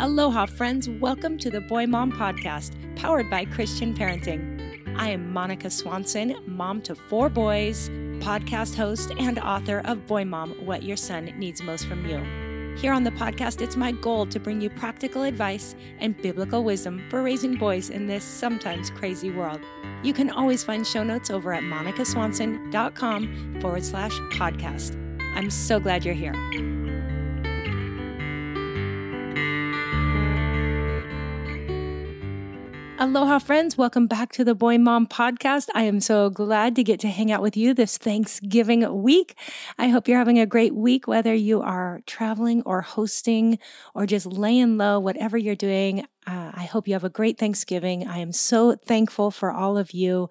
Aloha, friends. Welcome to the Boy Mom Podcast, powered by Christian Parenting. I am Monica Swanson, mom to four boys, podcast host, and author of Boy Mom What Your Son Needs Most from You. Here on the podcast, it's my goal to bring you practical advice and biblical wisdom for raising boys in this sometimes crazy world. You can always find show notes over at monicaswanson.com forward slash podcast. I'm so glad you're here. Aloha, friends. Welcome back to the Boy Mom Podcast. I am so glad to get to hang out with you this Thanksgiving week. I hope you're having a great week, whether you are traveling or hosting or just laying low, whatever you're doing. Uh, I hope you have a great Thanksgiving. I am so thankful for all of you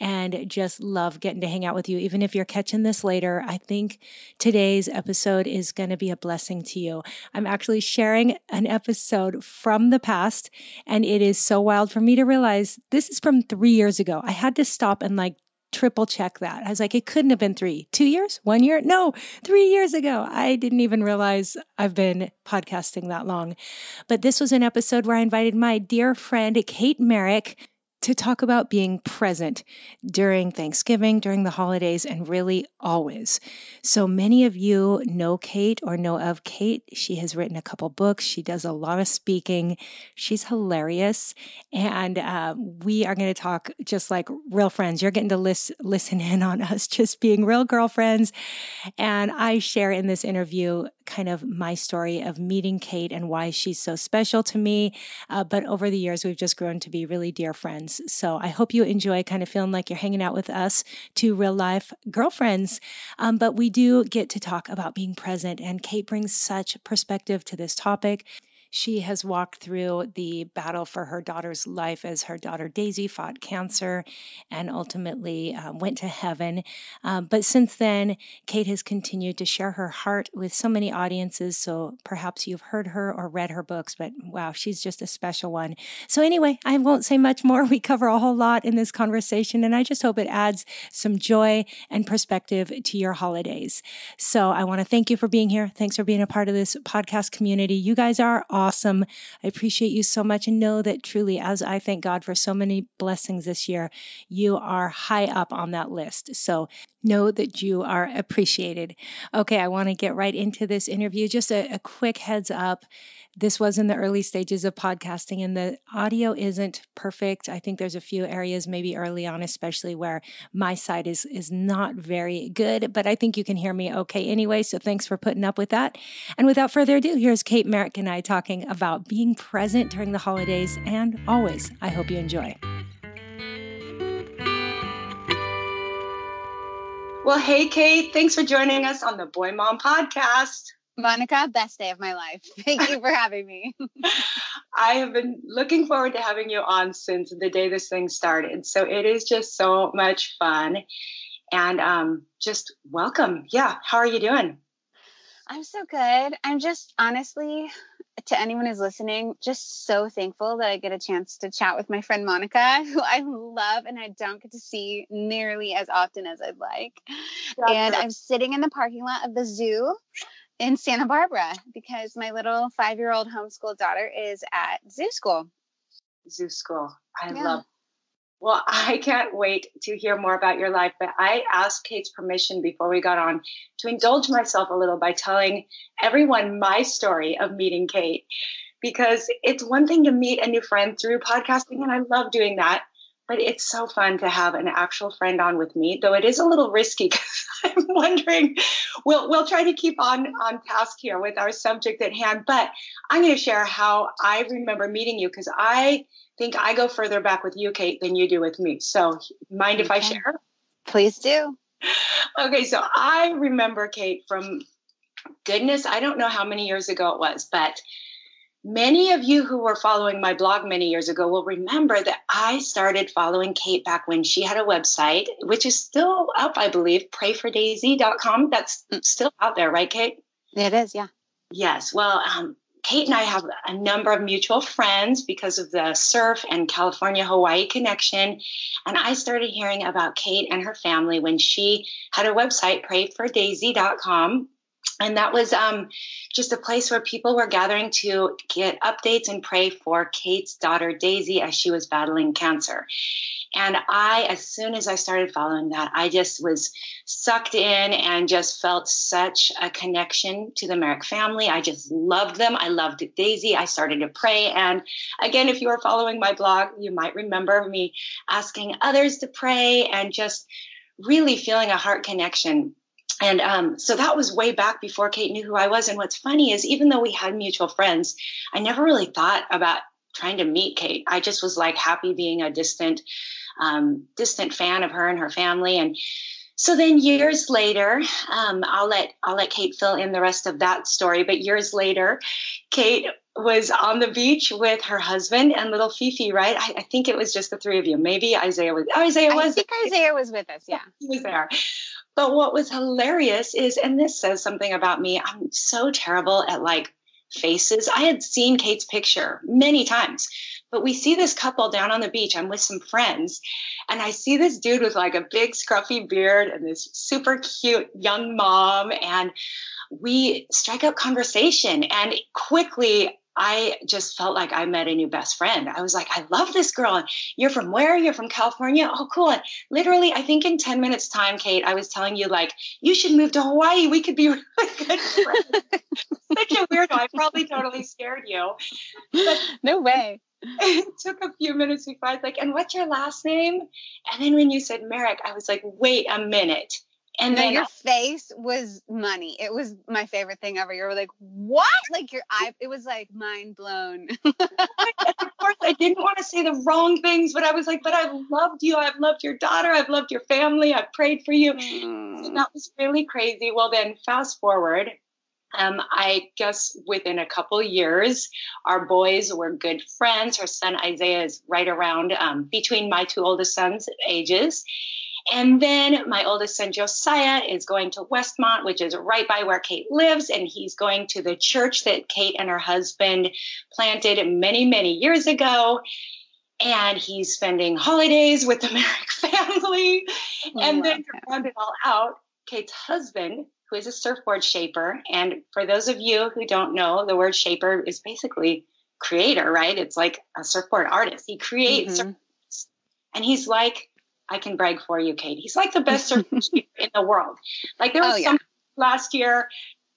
and just love getting to hang out with you. Even if you're catching this later, I think today's episode is going to be a blessing to you. I'm actually sharing an episode from the past, and it is so wild for me to realize this is from three years ago. I had to stop and like triple check that. I was like, it couldn't have been three, two years, one year? No, three years ago. I didn't even realize I've been podcasting that long. But this was an episode where I invited my dear friend, Kate Merrick to talk about being present during Thanksgiving, during the holidays, and really always. So many of you know Kate or know of Kate. She has written a couple books, she does a lot of speaking. She's hilarious. And uh, we are going to talk just like real friends. You're getting to list, listen in on us just being real girlfriends. And I share in this interview kind of my story of meeting Kate and why she's so special to me. Uh, but over the years, we've just grown to be really dear friends. So I hope you enjoy kind of feeling like you're hanging out with us, two real life girlfriends. Um, but we do get to talk about being present, and Kate brings such perspective to this topic. She has walked through the battle for her daughter's life as her daughter Daisy fought cancer and ultimately um, went to heaven. Um, but since then, Kate has continued to share her heart with so many audiences. So perhaps you've heard her or read her books, but wow, she's just a special one. So, anyway, I won't say much more. We cover a whole lot in this conversation, and I just hope it adds some joy and perspective to your holidays. So, I want to thank you for being here. Thanks for being a part of this podcast community. You guys are awesome awesome. I appreciate you so much and know that truly, as I thank God for so many blessings this year, you are high up on that list. So know that you are appreciated. Okay, I want to get right into this interview. Just a, a quick heads up this was in the early stages of podcasting and the audio isn't perfect. I think there's a few areas maybe early on especially where my side is is not very good but i think you can hear me okay anyway so thanks for putting up with that. And without further ado here's kate merrick and i talking about being present during the holidays and always i hope you enjoy. Well hey kate thanks for joining us on the boy mom podcast Monica, best day of my life. Thank you for having me. I have been looking forward to having you on since the day this thing started. So it is just so much fun. And um, just welcome. Yeah. How are you doing? I'm so good. I'm just honestly, to anyone who's listening, just so thankful that I get a chance to chat with my friend Monica, who I love and I don't get to see nearly as often as I'd like. That's and I'm sitting in the parking lot of the zoo in Santa Barbara because my little five year old homeschool daughter is at zoo school. Zoo school. I yeah. love well, I can't wait to hear more about your life, but I asked Kate's permission before we got on to indulge myself a little by telling everyone my story of meeting Kate. Because it's one thing to meet a new friend through podcasting, and I love doing that. But it's so fun to have an actual friend on with me, though it is a little risky because I'm wondering. We'll we'll try to keep on on task here with our subject at hand. But I'm going to share how I remember meeting you because I think I go further back with you, Kate, than you do with me. So, mind okay. if I share? Please do. Okay, so I remember Kate from goodness, I don't know how many years ago it was, but many of you who were following my blog many years ago will remember that I started following Kate back when she had a website, which is still up, I believe, prayfordaisy.com. That's still out there, right, Kate? It is, yeah. Yes. Well, um, Kate and I have a number of mutual friends because of the surf and California Hawaii connection. And I started hearing about Kate and her family when she had a website, prayfordaisy.com. And that was um, just a place where people were gathering to get updates and pray for Kate's daughter, Daisy, as she was battling cancer. And I, as soon as I started following that, I just was sucked in and just felt such a connection to the Merrick family. I just loved them. I loved Daisy. I started to pray. And again, if you are following my blog, you might remember me asking others to pray and just really feeling a heart connection. And um, so that was way back before Kate knew who I was. And what's funny is, even though we had mutual friends, I never really thought about trying to meet Kate. I just was like happy being a distant um, distant fan of her and her family. And so then years later, um, I'll let I'll let Kate fill in the rest of that story. But years later, Kate was on the beach with her husband and little Fifi. Right? I, I think it was just the three of you. Maybe Isaiah was. Oh, Isaiah was. I think Isaiah was with us. Yeah, he was there. But what was hilarious is, and this says something about me. I'm so terrible at like faces. I had seen Kate's picture many times, but we see this couple down on the beach. I'm with some friends, and I see this dude with like a big scruffy beard and this super cute young mom. And we strike up conversation, and quickly I just felt like I met a new best friend. I was like, I love this girl. And you're from where? You're from California? Oh, cool. And literally, I think in 10 minutes' time, Kate, I was telling you, like, you should move to Hawaii. We could be really good friends. Such a weirdo. I probably totally scared you. But no way. it took a few minutes before I was like, and what's your last name? And then when you said Merrick, I was like, wait a minute. And then your I, face was money. It was my favorite thing ever. You were like, what? Like your eye, it was like mind blown. of course, I didn't want to say the wrong things, but I was like, but I loved you. I've loved your daughter. I've loved your family. I've prayed for you. Mm. So that was really crazy. Well, then fast forward um, I guess within a couple years, our boys were good friends. Her son Isaiah is right around um, between my two oldest sons' ages. And then my oldest son Josiah is going to Westmont, which is right by where Kate lives, and he's going to the church that Kate and her husband planted many, many years ago. And he's spending holidays with the Merrick family. and then to round it all out, Kate's husband who is a surfboard shaper. And for those of you who don't know, the word shaper is basically creator, right? It's like a surfboard artist. He creates mm-hmm. and he's like, I can brag for you, Kate. He's like the best in the world. Like there was oh, yeah. some last year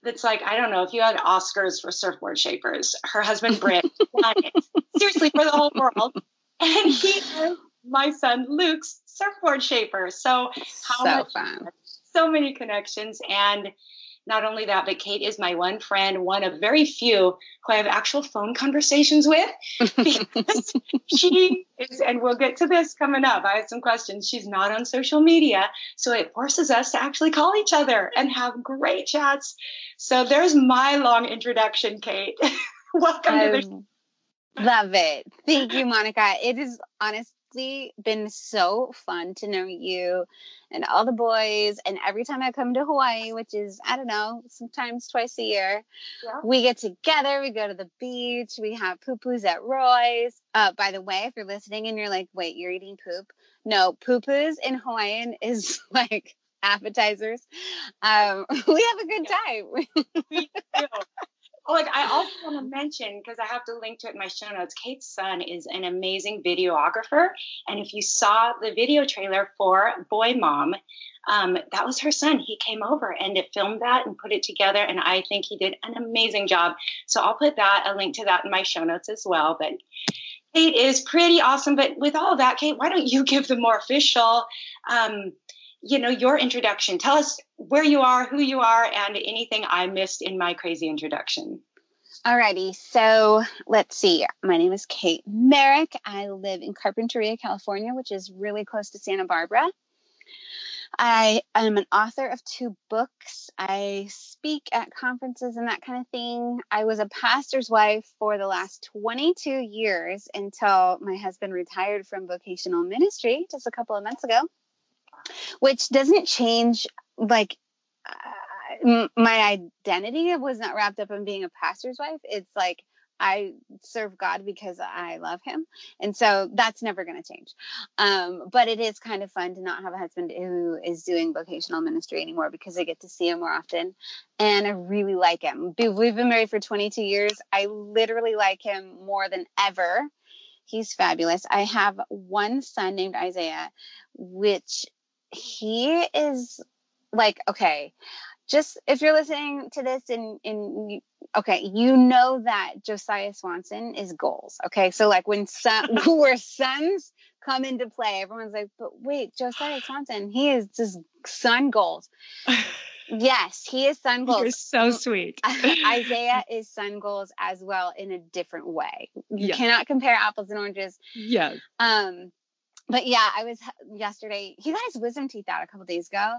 that's like, I don't know if you had Oscars for surfboard shapers. Her husband Britt won it. Seriously, for the whole world. And he is my son Luke's surfboard shaper. So how so much fun so many connections. And not only that, but Kate is my one friend, one of very few who I have actual phone conversations with because she is, and we'll get to this coming up. I have some questions. She's not on social media. So it forces us to actually call each other and have great chats. So there's my long introduction, Kate. Welcome I to the Love it. Thank you, Monica. It is honest honestly been so fun to know you and all the boys. And every time I come to Hawaii, which is, I don't know, sometimes twice a year, yeah. we get together, we go to the beach, we have poo poos at Roy's. Uh, by the way, if you're listening and you're like, wait, you're eating poop? No, poo poos in Hawaiian is like appetizers. Um, we have a good time. Oh, like I also want to mention because I have to link to it in my show notes. Kate's son is an amazing videographer, and if you saw the video trailer for Boy Mom, um, that was her son. He came over and it filmed that and put it together, and I think he did an amazing job. So I'll put that a link to that in my show notes as well. But Kate is pretty awesome. But with all that, Kate, why don't you give the more official? Um, you know, your introduction. Tell us where you are, who you are, and anything I missed in my crazy introduction. Alrighty, so let's see. My name is Kate Merrick. I live in Carpinteria, California, which is really close to Santa Barbara. I am an author of two books. I speak at conferences and that kind of thing. I was a pastor's wife for the last 22 years until my husband retired from vocational ministry just a couple of months ago which doesn't change like uh, my identity was not wrapped up in being a pastor's wife. It's like I serve God because I love Him, and so that's never going to change. Um, but it is kind of fun to not have a husband who is doing vocational ministry anymore because I get to see him more often, and I really like him. We've been married for 22 years. I literally like him more than ever. He's fabulous. I have one son named Isaiah, which he is like okay just if you're listening to this and and okay you know that josiah swanson is goals okay? So like when son where sons come into play everyone's like but wait josiah swanson he is just son goals. Yes he is son goals. you're so sweet. Isaiah is son goals as well in a different way. You yes. cannot compare apples and oranges. Yes um but yeah, I was yesterday. He got his wisdom teeth out a couple days ago,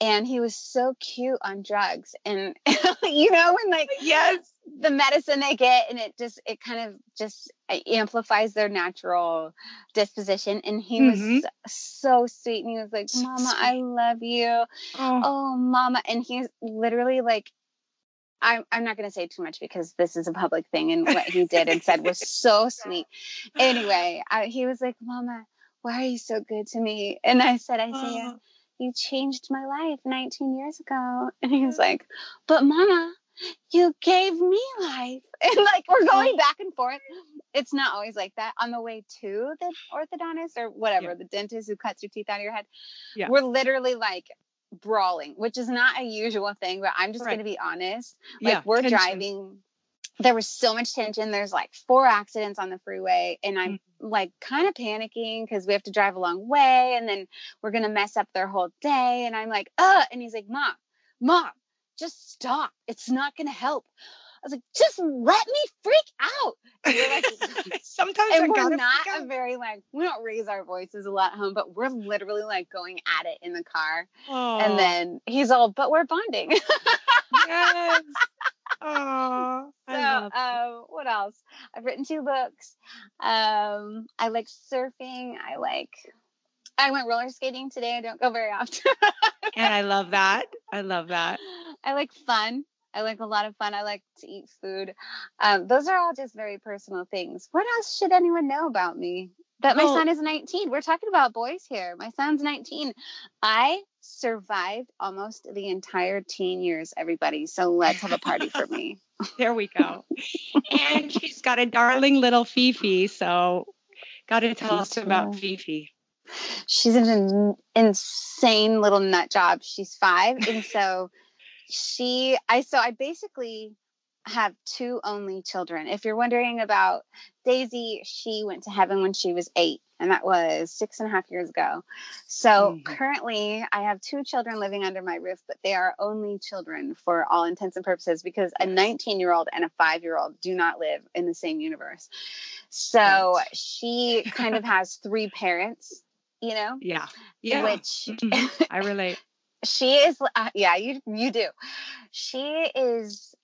and he was so cute on drugs. And you know, when like yes, the medicine they get, and it just it kind of just amplifies their natural disposition. And he mm-hmm. was so sweet, and he was like, "Mama, I love you." Oh. oh, Mama, and he's literally like I'm, I'm not going to say too much because this is a public thing and what he did and said was so sweet. Anyway, I, he was like, Mama, why are you so good to me? And I said, Isaiah, oh. you changed my life 19 years ago. And he was like, but mama, you gave me life. And like, we're going back and forth. It's not always like that on the way to the orthodontist or whatever, yeah. the dentist who cuts your teeth out of your head. Yeah. We're literally like brawling, which is not a usual thing, but I'm just right. going to be honest. Like, yeah, we're tension. driving there was so much tension. There's like four accidents on the freeway, and I'm mm-hmm. Like kind of panicking because we have to drive a long way, and then we're gonna mess up their whole day. And I'm like, uh, and he's like, Mom, Mom, just stop. It's not gonna help. I was like, just let me freak out. And we're like, sometimes and we're not a very like we don't raise our voices a lot at home, but we're literally like going at it in the car. Oh. And then he's all, but we're bonding. yes. Oh, so, um, what else? I've written two books. Um, I like surfing. I like. I went roller skating today. I don't go very often. and I love that. I love that. I like fun. I like a lot of fun. I like to eat food. Um, those are all just very personal things. What else should anyone know about me? That my oh. son is 19. We're talking about boys here. My son's 19. I survived almost the entire teen years, everybody. So let's have a party for me. there we go. and she's got a darling little Fifi. So got to tell us about Fifi. She's an insane little nut job. She's five. And so she, I, so I basically have two only children. If you're wondering about Daisy, she went to heaven when she was eight, and that was six and a half years ago. So mm-hmm. currently, I have two children living under my roof, but they are only children for all intents and purposes because a 19 year old and a five year old do not live in the same universe. So right. she kind of has three parents, you know? Yeah. Yeah. Which mm-hmm. I relate. she is, uh, yeah, you, you do. She is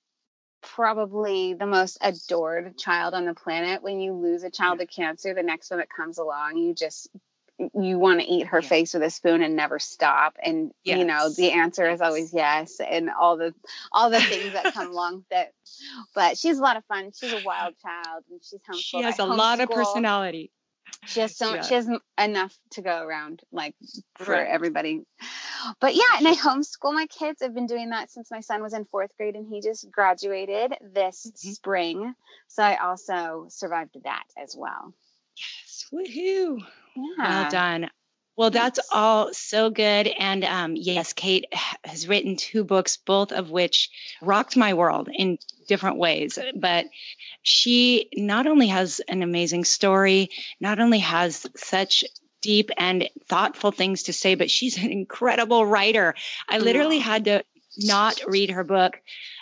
probably the most adored child on the planet. When you lose a child to cancer, the next one that comes along, you just you want to eat her yeah. face with a spoon and never stop. And yes. you know the answer is always yes. and all the all the things that come along with it. But she's a lot of fun. She's a wild child and she's homeschooled she has a lot of personality she has so much, she has enough to go around like for right. everybody but yeah and i homeschool my kids i've been doing that since my son was in fourth grade and he just graduated this mm-hmm. spring so i also survived that as well yes woohoo yeah. Well done. Well, that's all so good. And um, yes, Kate has written two books, both of which rocked my world in different ways. But she not only has an amazing story, not only has such deep and thoughtful things to say, but she's an incredible writer. I literally had to not read her book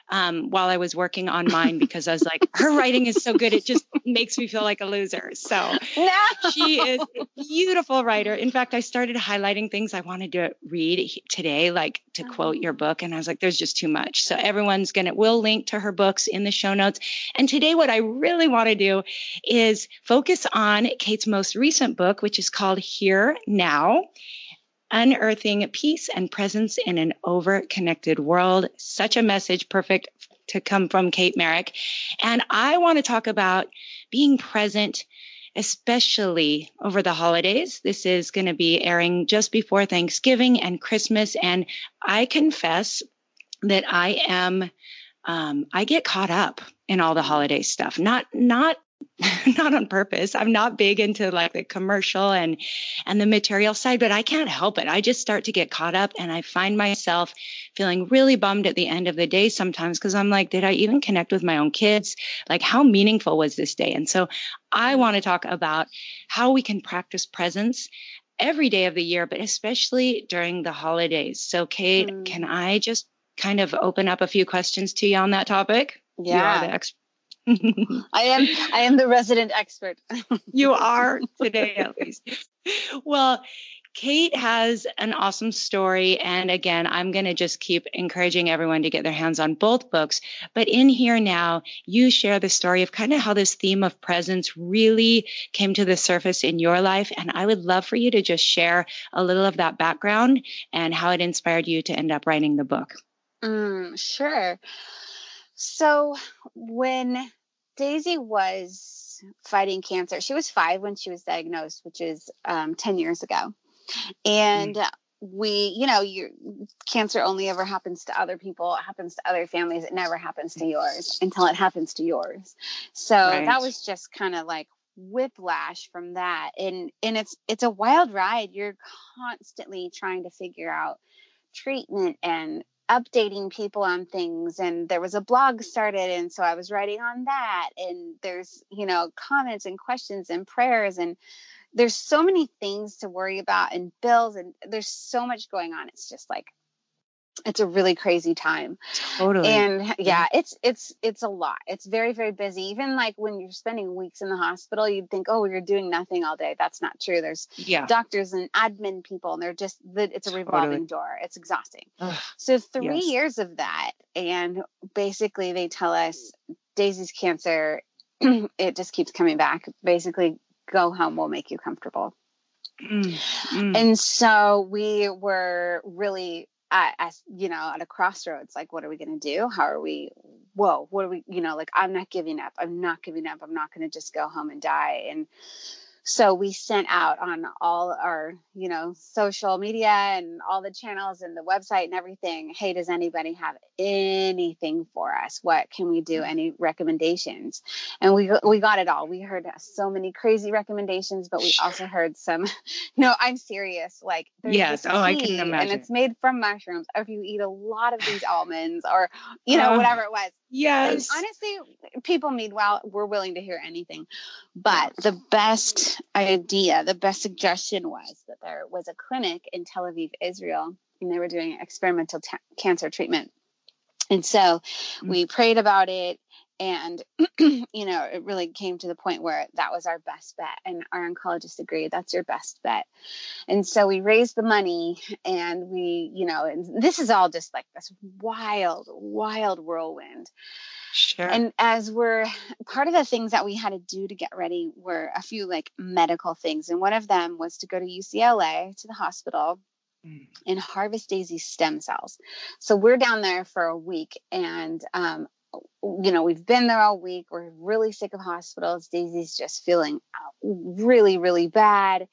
um, while I was working on mine because I was like, her writing is so good. It just makes me feel like a loser. So no. she is a beautiful writer. In fact, I started highlighting things I wanted to read today, like to quote your book. And I was like, there's just too much. So everyone's going to, we'll link to her books in the show notes. And today, what I really want to do is focus on Kate's most recent book, which is called Here Now unearthing peace and presence in an over-connected world. Such a message, perfect to come from Kate Merrick. And I want to talk about being present, especially over the holidays. This is going to be airing just before Thanksgiving and Christmas. And I confess that I am, um, I get caught up in all the holiday stuff. Not, not not on purpose. I'm not big into like the commercial and and the material side, but I can't help it. I just start to get caught up and I find myself feeling really bummed at the end of the day sometimes because I'm like, did I even connect with my own kids? Like how meaningful was this day? And so I want to talk about how we can practice presence every day of the year, but especially during the holidays. So Kate, mm. can I just kind of open up a few questions to you on that topic? Yeah. You are the expert I am I am the resident expert. you are today at least. Well, Kate has an awesome story. And again, I'm going to just keep encouraging everyone to get their hands on both books. But in here now, you share the story of kind of how this theme of presence really came to the surface in your life. And I would love for you to just share a little of that background and how it inspired you to end up writing the book. Mm, sure. So when Daisy was fighting cancer, she was five when she was diagnosed, which is um, 10 years ago. And mm. we, you know, your cancer only ever happens to other people, it happens to other families. It never happens to yours until it happens to yours. So right. that was just kind of like whiplash from that. And and it's it's a wild ride. You're constantly trying to figure out treatment and updating people on things and there was a blog started and so I was writing on that and there's you know comments and questions and prayers and there's so many things to worry about and bills and there's so much going on. It's just like it's a really crazy time. Totally. And yeah. it's it's it's a lot. It's very very busy. Even like when you're spending weeks in the hospital you'd think oh you're doing nothing all day. That's not true. There's yeah. doctors and admin people and they're just it's a revolving totally. door. It's exhausting. Ugh, so three yes. years of that and basically they tell us daisy's cancer it just keeps coming back. Basically go home we'll make you comfortable. Mm, mm. And so we were really at, at you know at a crossroads like what are we going to do? How are we whoa what are we you know like i'm not giving up. I'm not giving up. I'm not going to just go home and die. And so we sent out on all our you know social media and all the channels and the website and everything hey does anybody have anything for us? What can we do? Any recommendations? And we we got it all. We heard so many crazy recommendations but we also heard some no i'm serious like yes. Oh i can imagine and it's made from mushrooms. Or if you eat a lot of these almonds or you know uh, whatever it was. Yes. and honestly people meanwhile we're willing to hear anything. But the best idea the best suggestion was that there was a clinic in tel aviv israel and they were doing experimental t- cancer treatment and so mm. we prayed about it and you know it really came to the point where that was our best bet and our oncologist agreed that's your best bet and so we raised the money and we you know and this is all just like this wild wild whirlwind Sure. and as we're part of the things that we had to do to get ready were a few like medical things and one of them was to go to ucla to the hospital Mm. and harvest daisy stem cells so we're down there for a week and um, you know, we've been there all week. We're really sick of hospitals. Daisy's just feeling really, really bad.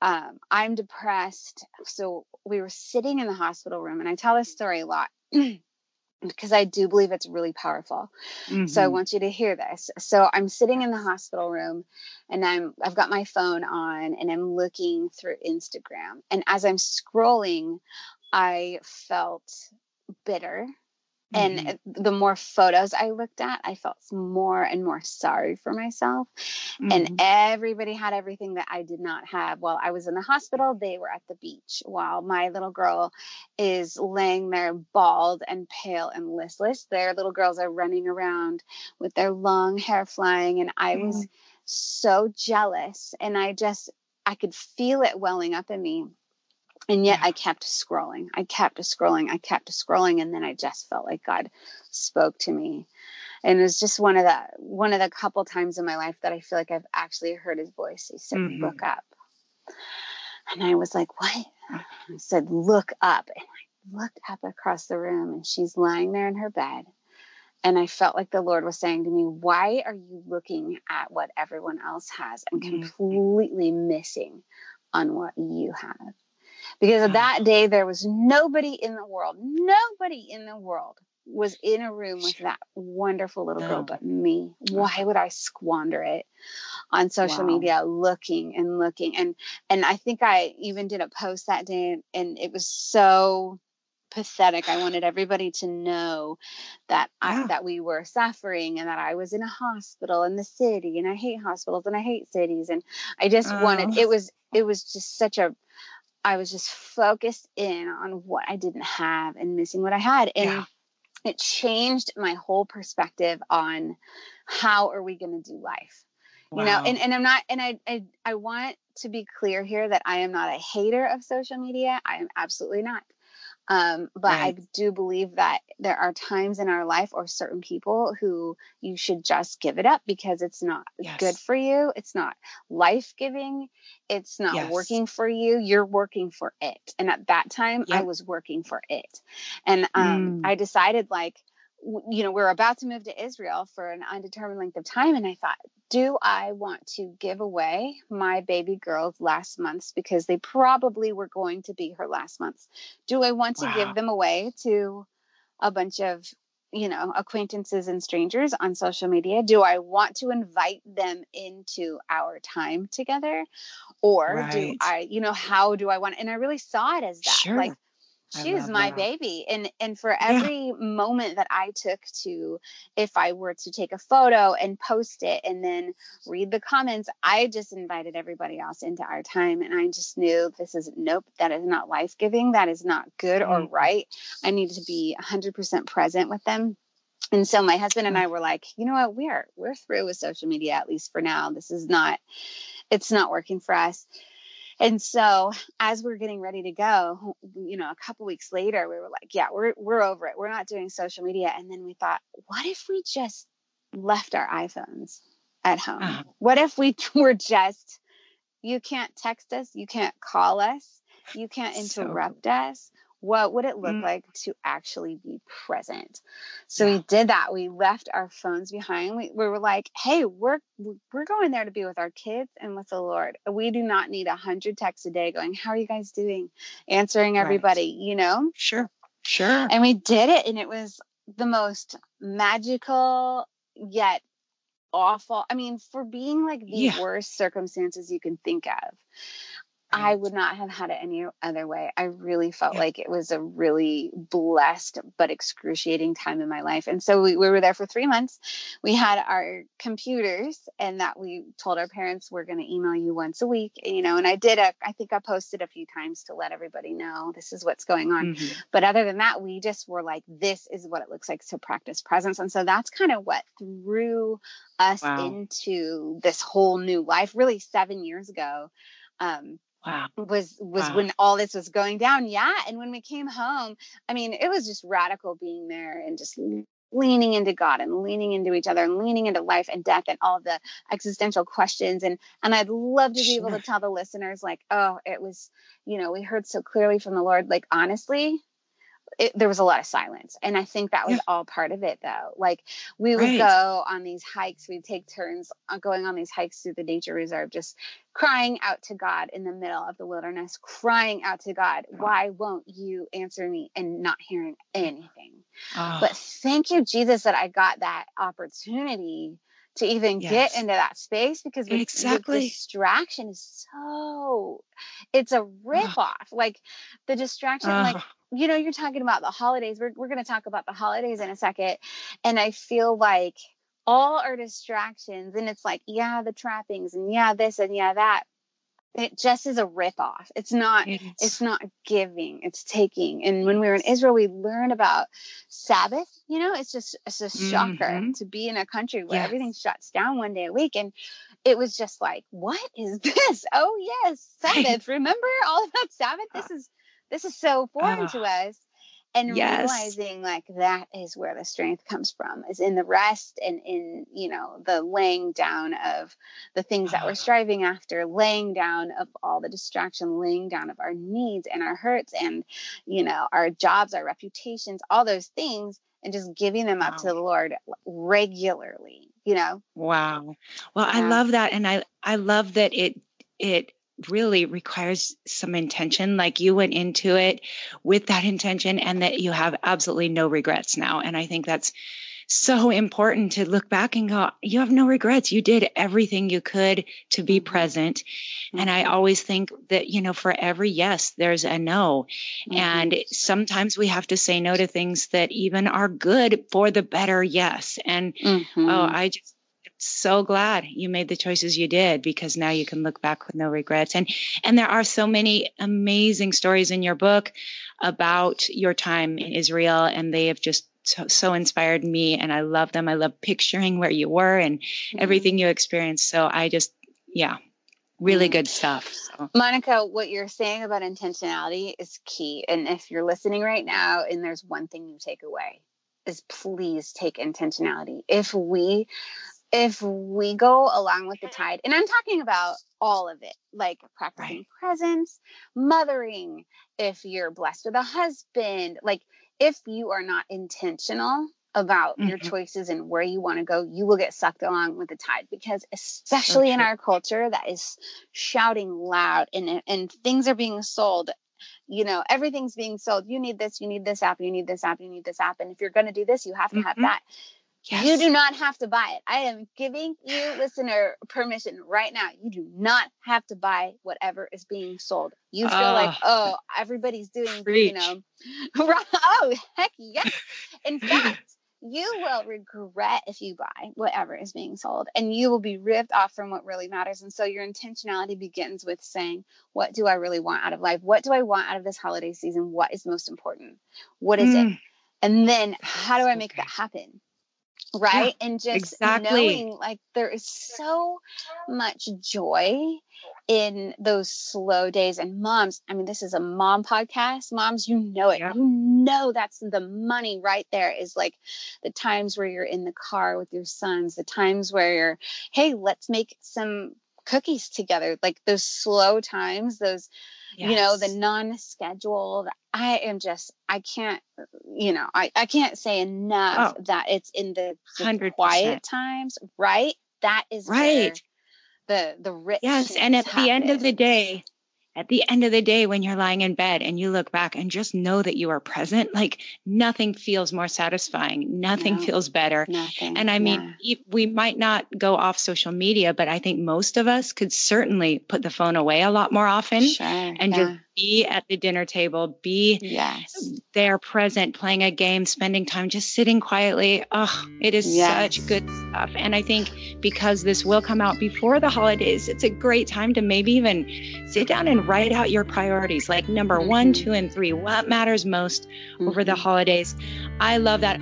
Um, I'm depressed. So we were sitting in the hospital room, and I tell this story a lot because I do believe it's really powerful. Mm-hmm. So I want you to hear this. So I'm sitting in the hospital room and I'm I've got my phone on and I'm looking through Instagram. And as I'm scrolling, I felt bitter and Mm-hmm. the more photos I looked at, I felt more and more sorry for myself. Mhm. And everybody had everything that I did not have. While I was in the hospital, they were at the beach. While my little girl is laying there bald and pale and listless, their little girls are running around with their long hair flying. And I was Mm. so jealous. And I just, I could feel it welling up in me and yet Yeah. I kept scrolling. I kept scrolling. I kept scrolling, and then I just felt like God spoke to me, and it was just one of the one of the couple times in my life that I feel like I've actually heard His voice. He said, Mhm. "Look up," and I was like, "What?" I said, "Look up," and I looked up across the room, and she's lying there in her bed. And I felt like the Lord was saying to me, Why are you looking at what everyone else has and Mhm. completely missing on what you have? Because that day there was nobody in the world. Nobody in the world was in a room with that wonderful little girl but me. Why would i squander it on social Wow. media looking and looking? And and i think i even did a post that day and it was so pathetic. I wanted everybody to know that I, Yeah. that we were suffering and that i was in a hospital in the city and i hate hospitals and i hate cities and i just wanted Oh. it was it was just such a I was just focused in on what I didn't have and missing what I had. And Yeah. it changed my whole perspective on how are we going to do life. You know, and, and I'm not and I, I I want to be clear here that I am not a hater of social media. I am absolutely not. Um, but I do believe that there are times in our life or certain people who you should just give it up because it's not Yes. good for you. It's not life giving. It's not Yes. working for you. You're working for it. And at that time, I was working for it. And um, Mm. I decided, like, you know, we're about to move to Israel for an undetermined length of time. And I thought, do I want to give away my baby girl's last months because they probably were going to be her last months? Do I want to Wow. give them away to a bunch of you know acquaintances and strangers on social media do i want to invite them into our time together or do i you know how do i want and i really saw it as that Sure. like I she is my that. baby and and for every moment that i took to if i were to take a photo and post it and then read the comments i just invited everybody else into our time and i just knew this is nope that is not life-giving that is not good or Mm. right. I need to be 100% present with them. And so my husband and i were like you know what? We're we're through with social media at least for now. This is not it's not working for us and so as we're getting ready to go, you know, a couple weeks later, we were like, yeah, we're we're over it. We're not doing social media. And then we thought, what if we just left our iPhones at home? Uh-huh. What if we were just you can't text us, you can't call us, you can't So interrupt us. What would it look Mm. like to actually be present? So Yeah. we did that. We left our phones behind. We, we were like, "Hey, we're we're going there to be with our kids and with the Lord. We do not need a hundred texts a day going, "How are you guys doing?" Answering Right. everybody, you know. Sure. Sure. And we did it, and it was the most magical yet awful. I mean, for being like the Yeah. worst circumstances you can think of. I would not have had it any other way. I really felt yeah. like it was a really blessed but excruciating time in my life. And so we, we were there for three months. We had our computers, and that we told our parents we're going to email you once a week. You know, and I did a, I think I posted a few times to let everybody know this is what's going on. Mm-hmm. But other than that, we just were like, this is what it looks like to practice presence. And so that's kind of what threw us wow. into this whole new life, really seven years ago. Um, wow. was was wow. when all this was going down. Yeah, and when we came home, I mean, it was just radical being there and just leaning into God and leaning into each other and leaning into life and death and all the existential questions and and I'd love to be able to tell the listeners like, oh, it was, you know, we heard so clearly from the Lord. Like honestly, it, there was a lot of silence and i think that was yeah. all part of it though like we would right. go on these hikes we'd take turns uh, going on these hikes through the nature reserve just crying out to god in the middle of the wilderness crying out to god why won't you answer me and not hearing anything oh. but thank you jesus that i got that opportunity to even yes. get into that space because with, exactly with distraction is so it's a rip off like the distraction like you know, you're talking about the holidays. We're, we're going to talk about the holidays in a second. And I feel like all our distractions, and it's like, yeah, the trappings, and yeah, this, and yeah, that. It just is a rip off. It's not. It's, it's not giving. It's taking. And when we were in Israel, we learned about Sabbath. You know, it's just it's a shocker mm-hmm. to be in a country where yes. everything shuts down one day a week, and it was just like, what is this? Oh yes, Sabbath. Remember all about Sabbath? This is this is so foreign uh, to us and yes. realizing like that is where the strength comes from is in the rest and in you know the laying down of the things that we're ah. striving after laying down of all the distraction laying down of our needs and our hurts and you know our jobs our reputations all those things and just giving them wow. up to the lord regularly you know wow well yeah. i love that and i i love that it it really requires some intention. Like you went into it with that intention and that you have absolutely no regrets now. And I think that's so important to look back and go, you have no regrets. You did everything you could to be mm-hmm. present. Mm-hmm. And I mm-hmm. always think that, you know, for every yes, there's a no. Mm-hmm. And sometimes we have to say no to things that even are good for the better yes. And oh, mm-hmm. oh, I just, so glad you made the choices you did because now you can look back with no regrets. And and there are so many amazing stories in your book about your time in Israel, and they have just so, so inspired me. And I love them. I love picturing where you were and mm-hmm. everything you experienced. So I just, yeah, really mm-hmm. good stuff. So. Monica, what you're saying about intentionality is key. And if you're listening right now and there's one thing you take away, is please take intentionality. If we if we go along with the tide, and I'm talking about all of it, like practicing right. presence, mothering, if you're blessed with a husband, like if you are not intentional about mm-hmm. your choices and where you want to go, you will get sucked along with the tide because especially okay. in our culture that is shouting loud and and things are being sold you know everything's being sold you need this you need this app you need this app you need this app and if you're going to do this you have to mm-hmm. have that Yes. You do not have to buy it. I am giving you, listener, permission right now. You do not have to buy whatever is being sold. You feel uh, like, oh, everybody's doing, preach. you know, oh, heck yes. In fact, you will regret if you buy whatever is being sold and you will be ripped off from what really matters. And so your intentionality begins with saying, what do I really want out of life? What do I want out of this holiday season? What is most important? What is mm. it? And then how do I make that happen? Right yeah, and just exactly. knowing like there is so much joy in those slow days and moms i mean this is a mom podcast moms you know it yeah. you know that's the money right there is like the times where you're in the car with your sons the times where you're hey let's make some cookies together like those slow times those yes. you know the non-scheduled i am just i can't uh, you know i, I can't say enough oh, that it's in the, the quiet times right? That is right. the the rich yes and at the end of the day at the end of the day, when you're lying in bed and you look back and just know that you are present, like nothing feels more satisfying. Nothing no, feels better. Nothing, and I mean, yeah. we might not go off social media, but I think most of us could certainly put the phone away a lot more often sure, and yeah. just be at the dinner table, be yes. there present, playing a game, spending time, just sitting quietly. Oh, it is yes. such good stuff. And I think because this will come out before the holidays, it's a great time to maybe even sit down and write out your priorities like number mm-hmm. one, two, and three. What matters most mm-hmm. over the mm-hmm. holidays? I love that.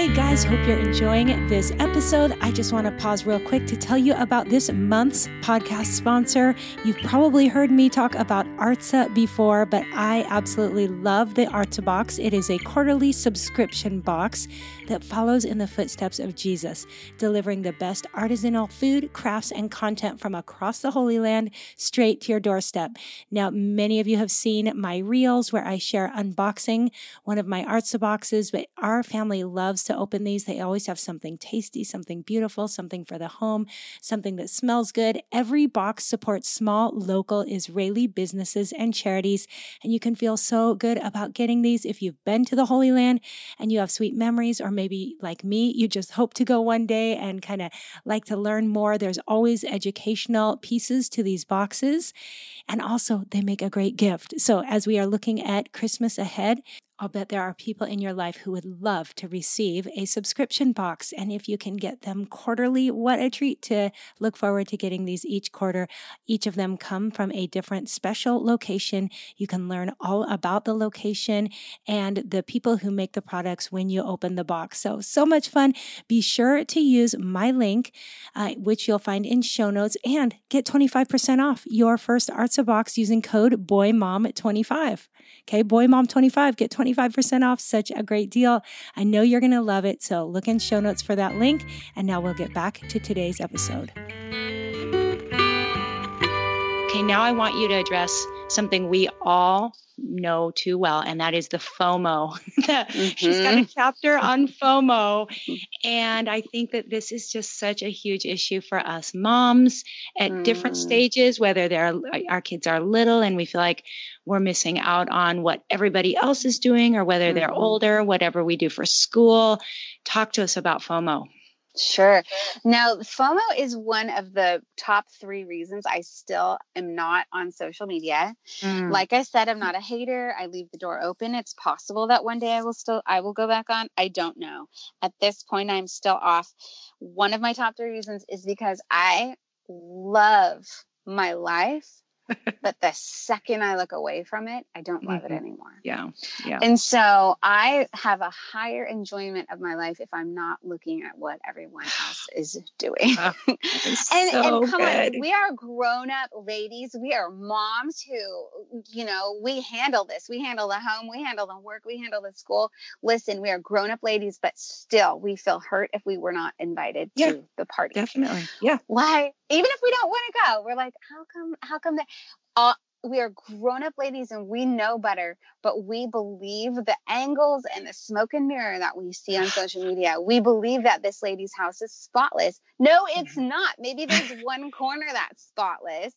Hey guys, hope you're enjoying this episode. I just want to pause real quick to tell you about this month's podcast sponsor. You've probably heard me talk about Artza before, but I absolutely love the Artza box. It is a quarterly subscription box that follows in the footsteps of Jesus, delivering the best artisanal food, crafts, and content from across the Holy Land straight to your doorstep. Now, many of you have seen my reels where I share unboxing one of my Artza boxes, but our family loves to open these. They always have something tasty, something beautiful, something for the home, something that smells good. Every box supports small, local Israeli businesses and charities. And you can feel so good about getting these if you've been to the Holy Land and you have sweet memories, or maybe like me, you just hope to go one day and kind of like to learn more. There's always educational pieces to these boxes. And also, they make a great gift. So, as we are looking at Christmas ahead, I'll bet there are people in your life who would love to receive a subscription box. And if you can get them quarterly, what a treat to look forward to getting these each quarter. Each of them come from a different special location. You can learn all about the location and the people who make the products when you open the box. So, so much fun. Be sure to use my link, uh, which you'll find in show notes, and get 25% off your first Artza box using code BOYMOM25. Okay, BOYMOM25, get 25 25% off. Such a great deal. I know you're going to love it. So look in show notes for that link. And now we'll get back to today's episode. Okay, now I want you to address something we all know too well, and that is the FOMO. mm-hmm. She's got a mm-hmm. chapter on FOMO. And I think that this is just such a huge issue for us moms at mm. different stages, whether they're our kids are little and we feel like we're missing out on what everybody else is doing, or whether they're mm-hmm. older, whatever we do for school. Talk to us about FOMO. Sure. Now, FOMO is one of the top three reasons I still am not on social media. Mm. Like I said, I'm not a hater. I leave the door open. It's possible that one day I will still I will go back on. I don't know. At this point, I'm still off. One of my top three reasons is because I love my life but the second I look away from it, I don't love mm-hmm. it anymore. Yeah. Yeah. And so I have a higher enjoyment of my life if I'm not looking at what everyone else is doing. Oh, and, so and come good. on, we are grown up ladies. We are moms who, you know, we handle this. We handle the home, we handle the work, we handle the school. Listen, we are grown up ladies, but still we feel hurt if we were not invited yeah, to the party. Definitely. Yeah. Why? Even if we don't want to go, we're like, how come, how come that? Uh, we are grown up ladies and we know better, but we believe the angles and the smoke and mirror that we see on social media. We believe that this lady's house is spotless. No, it's mm-hmm. not. Maybe there's one corner that's spotless.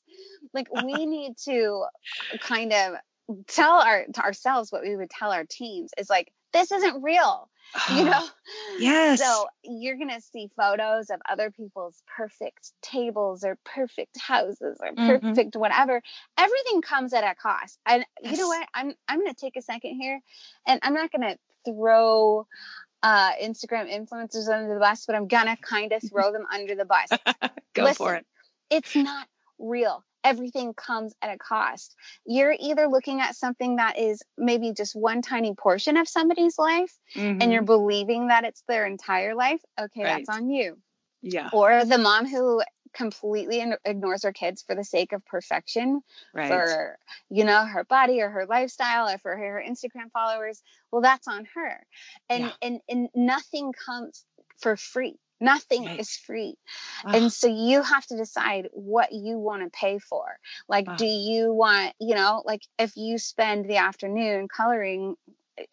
Like we need to kind of tell our ourselves what we would tell our teams is like this isn't real you know yes so you're gonna see photos of other people's perfect tables or perfect houses or mm-hmm. perfect whatever everything comes at a cost and yes. you know what i'm i'm gonna take a second here and i'm not gonna throw uh, Instagram influencers under the bus, but I'm gonna kind of throw them under the bus. Go Listen, for it. It's not real everything comes at a cost. You're either looking at something that is maybe just one tiny portion of somebody's life mm-hmm. and you're mm-hmm. believing that it's their entire life. Okay, right. that's on you. Yeah. Or the mom who completely ignores her kids for the sake of perfection right. for you know her body or her lifestyle or for her instagram followers well that's on her and yeah. and and nothing comes for free Nothing right. is free. And so you have to decide what you want to pay for. Like, do you want, you know, like if you spend the afternoon coloring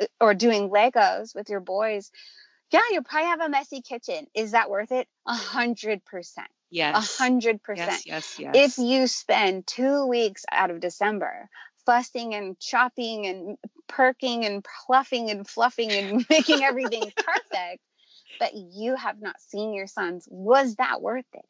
uh, or doing Legos with your boys, Yeah, you'll probably have a messy kitchen. Is that worth it? A hundred percent. Yes. A hundred percent. Yes, yes, yes. If you spend two weeks out of December fussing and chopping and perking and pluffing and fluffing and making everything perfect, but you have not seen your sons, was that worth it?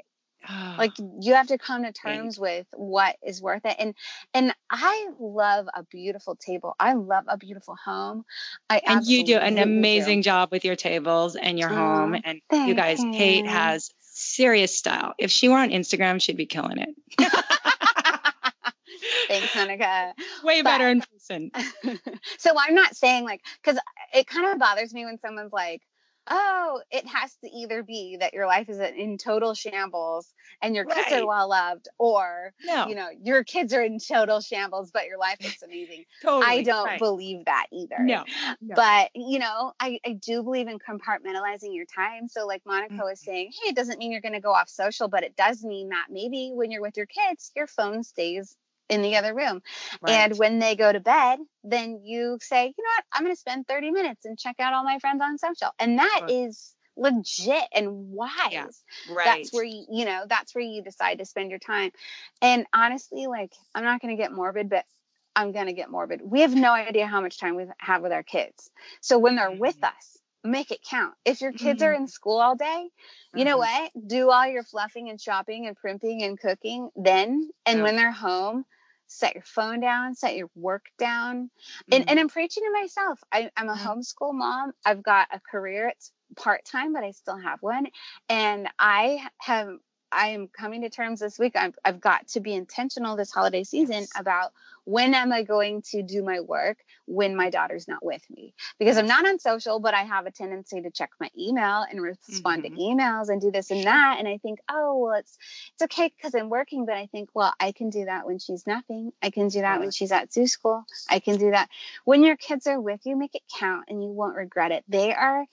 Ah, like you have to come to terms with what is worth it and and i love a beautiful table i love a beautiful home i and you do an amazing do. job with your tables and your home and you guys kate has serious style if she were on instagram she'd be killing it Thanks, Monica. Way but, better in person. so I'm not saying like, because it kind of bothers me when someone's like, oh, it has to either be that your life is in total shambles and your kids right. are well loved, or no. you know, your kids are in total shambles, but your life is amazing. totally. I don't right. believe that either. No. no. But you know, I, I do believe in compartmentalizing your time. So like Monica mm-hmm. was saying, hey, it doesn't mean you're gonna go off social, but it does mean that maybe when you're with your kids, your phone stays in the other room. Right. And when they go to bed, then you say, you know what, I'm going to spend 30 minutes and check out all my friends on social. And that right. is legit and wise. Yeah. Right. That's where you, you know, that's where you decide to spend your time. And honestly, like, I'm not going to get morbid, but I'm going to get morbid. We have no idea how much time we have with our kids. So when they're with mm-hmm. us, make it count. If your kids mm-hmm. are in school all day, you know mm-hmm. what? Do all your fluffing and shopping and primping and cooking then. And yeah. when they're home, set your phone down, set your work down. Mm-hmm. And, and I'm preaching to myself. I, am a mm-hmm. homeschool mom. I've got a career. It's part time, but I still have one. And I have, I am coming to terms this week. I've, I've got to be intentional this holiday season about when am I going to do my work when my daughter's not with me? Because I'm not on social, but I have a tendency to check my email and respond mm-hmm. to emails and do this and that. And I think, oh, well, it's it's okay because I'm working, but I think, well, I can do that when she's napping. I can do that when she's at zoo school. I can do that when your kids are with you. Make it count, and you won't regret it. They are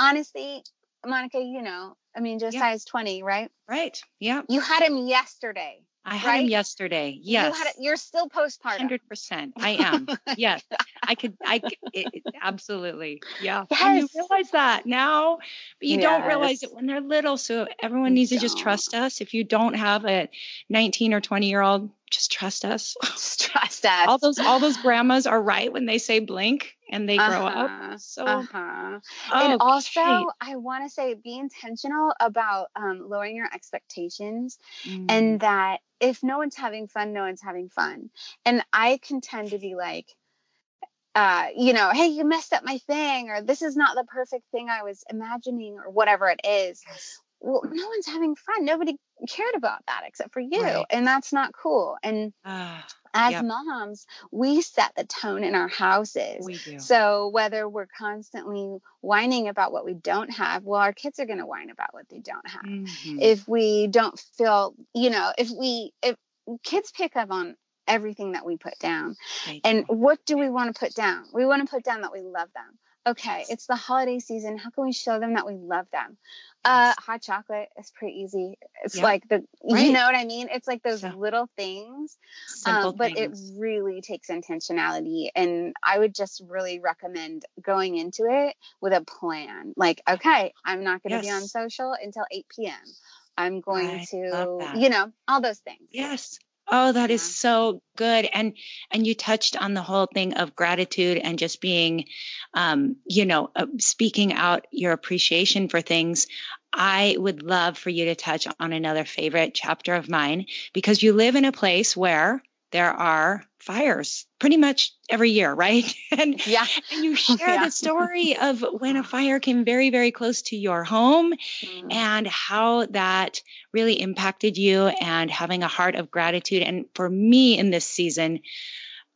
honestly, Monica. You know, I mean, just yeah. size 20, right? Right. Yeah. You had him yesterday. I had right? him yesterday. Yes. You had you're still postpartum. 100%. I am. yes. I could, I it, absolutely. Yeah. Yes. And you realize that now, but you yes. don't realize it when they're little. So everyone needs to just trust us. If you don't have a 19 or 20 year old, just trust us. Just trust us. all those, all those grandmas are right when they say blink and they uh-huh. grow up. Uh-huh. So, uh-huh. Oh, and also, I want to say be intentional about um, lowering your expectations mm. and that if no one's having fun, no one's having fun. And I can tend to be like, uh, you know, hey, you messed up my thing, or this is not the perfect thing I was imagining, or whatever it is. Well, no one's having fun. Nobody cared about that except for you. Right. And that's not cool. And uh, as yep. moms, we set the tone in our houses. We do. So whether we're constantly whining about what we don't have, well, our kids are going to whine about what they don't have. Mm-hmm. If we don't feel, you know, if we, if kids pick up on everything that we put down. And what do we want to put down? We want to put down that we love them okay, it's the holiday season. How can we show them that we love them? Uh, hot chocolate is pretty easy. It's yep. like the, right. you know what I mean? It's like those little things, um, but things. it really takes intentionality. And I would just really recommend going into it with a plan. Like, okay, I'm not going to yes. be on social until 8 p.m. I'm going I to, you know, all those things. Yes. Oh, that is so good. And and you touched on the whole thing of gratitude and just being, um, you know, uh, speaking out your appreciation for things. I would love for you to touch on another favorite chapter of mine because you live in a place where there are fires pretty much every year, right? And yeah, and you share yeah. the story of when a fire came very, very close to your home mm. and how that really impacted you and having a heart of gratitude. And for me in this season,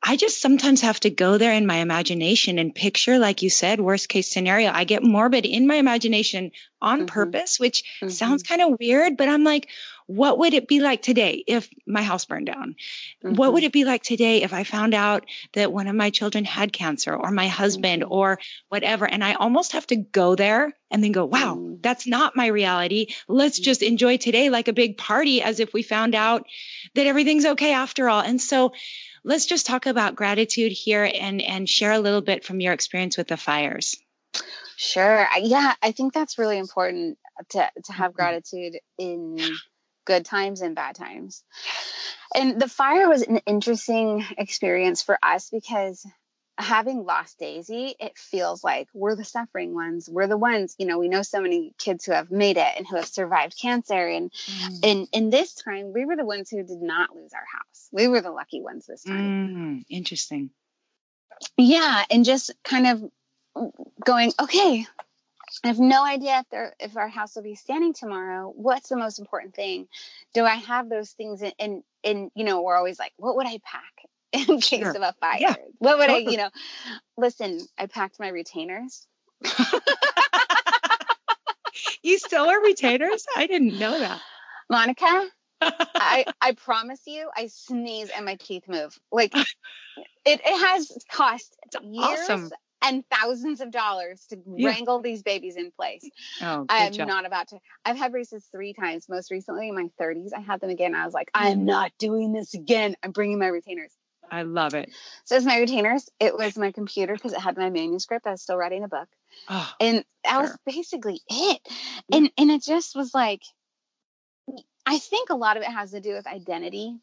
I just sometimes have to go there in my imagination and picture, like you said, worst case scenario. I get morbid in my imagination on mm-hmm. purpose, which mm-hmm. sounds kind of weird, but I'm like, what would it be like today if my house burned down? Mm-hmm. What would mm-hmm. it be like today if I found out that one of my children had cancer or my husband mm-hmm. or whatever? And I almost have to go there and then go, wow, mm. that's not my reality. Let's just enjoy today like a big party as if we found out that everything's okay after all. And so, let's just talk about gratitude here and and share a little bit from your experience with the fires. Sure. Yeah, I think that's really important to to have mm-hmm. gratitude in good times and bad times. And the fire was an interesting experience for us because having lost Daisy, it feels like we're the suffering ones. We're the ones, you know, we know so many kids who have made it and who have survived cancer. And mm. in, in this time, we were the ones who did not lose our house. We were the lucky ones this time. Mm, interesting. Yeah. And just kind of going, okay, I have no idea if there if our house will be standing tomorrow. What's the most important thing? Do I have those things in and and you know, we're always like, what would I pack? in case sure. of a fire. Yeah. What would totally. I, you know, listen, I packed my retainers. you still wear retainers? I didn't know that. Monica, I I promise you, I sneeze and my teeth move. Like it, it has cost it's years awesome. and thousands of dollars to yeah. wrangle these babies in place. Oh, I'm job. not about to. I've had braces three times. Most recently in my 30s, I had them again. I was like, I'm not doing this again. I'm bringing my retainers. I love it. So as my retainers. It was my computer because it had my manuscript. I was still writing a book. Oh, and that sure. was basically it. And and it just was like I think a lot of it has to do with identity.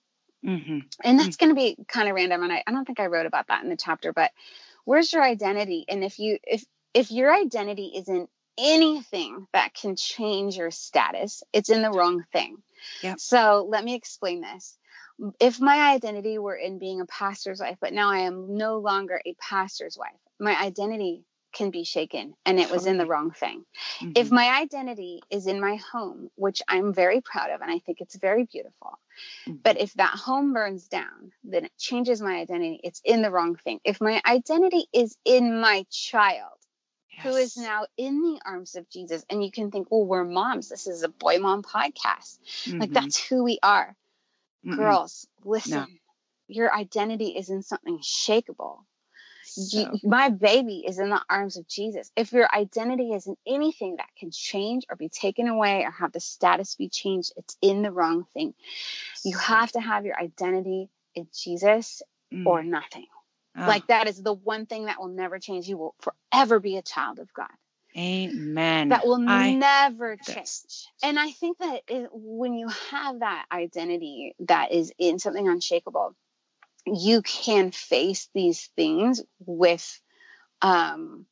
Mm-hmm. And that's mm-hmm. going to be kind of random. And I, I don't think I wrote about that in the chapter, but where's your identity? And if you if if your identity isn't anything that can change your status, it's in the wrong thing. Yep. So let me explain this if my identity were in being a pastor's wife, but now I am no longer a pastor's wife, my identity can be shaken and it was in the wrong thing. Mm-hmm. If my identity is in my home, which I'm very proud of and I think it's very beautiful, mm-hmm. but if that home burns down, then it changes my identity. It's in the wrong thing. If my identity is in my child, yes. who is now in the arms of Jesus, and you can think, well, we're moms. This is a boy mom podcast. Mm-hmm. Like that's who we are. Mm-mm. Girls, listen. No. Your identity is in something shakable. So. You, my baby is in the arms of Jesus. If your identity is in anything that can change or be taken away or have the status be changed, it's in the wrong thing. You have to have your identity in Jesus mm. or nothing. Oh. Like that is the one thing that will never change. You will forever be a child of God. Amen. That will I, never change. And I think that it, when you have that identity that is in something unshakable, you can face these things with um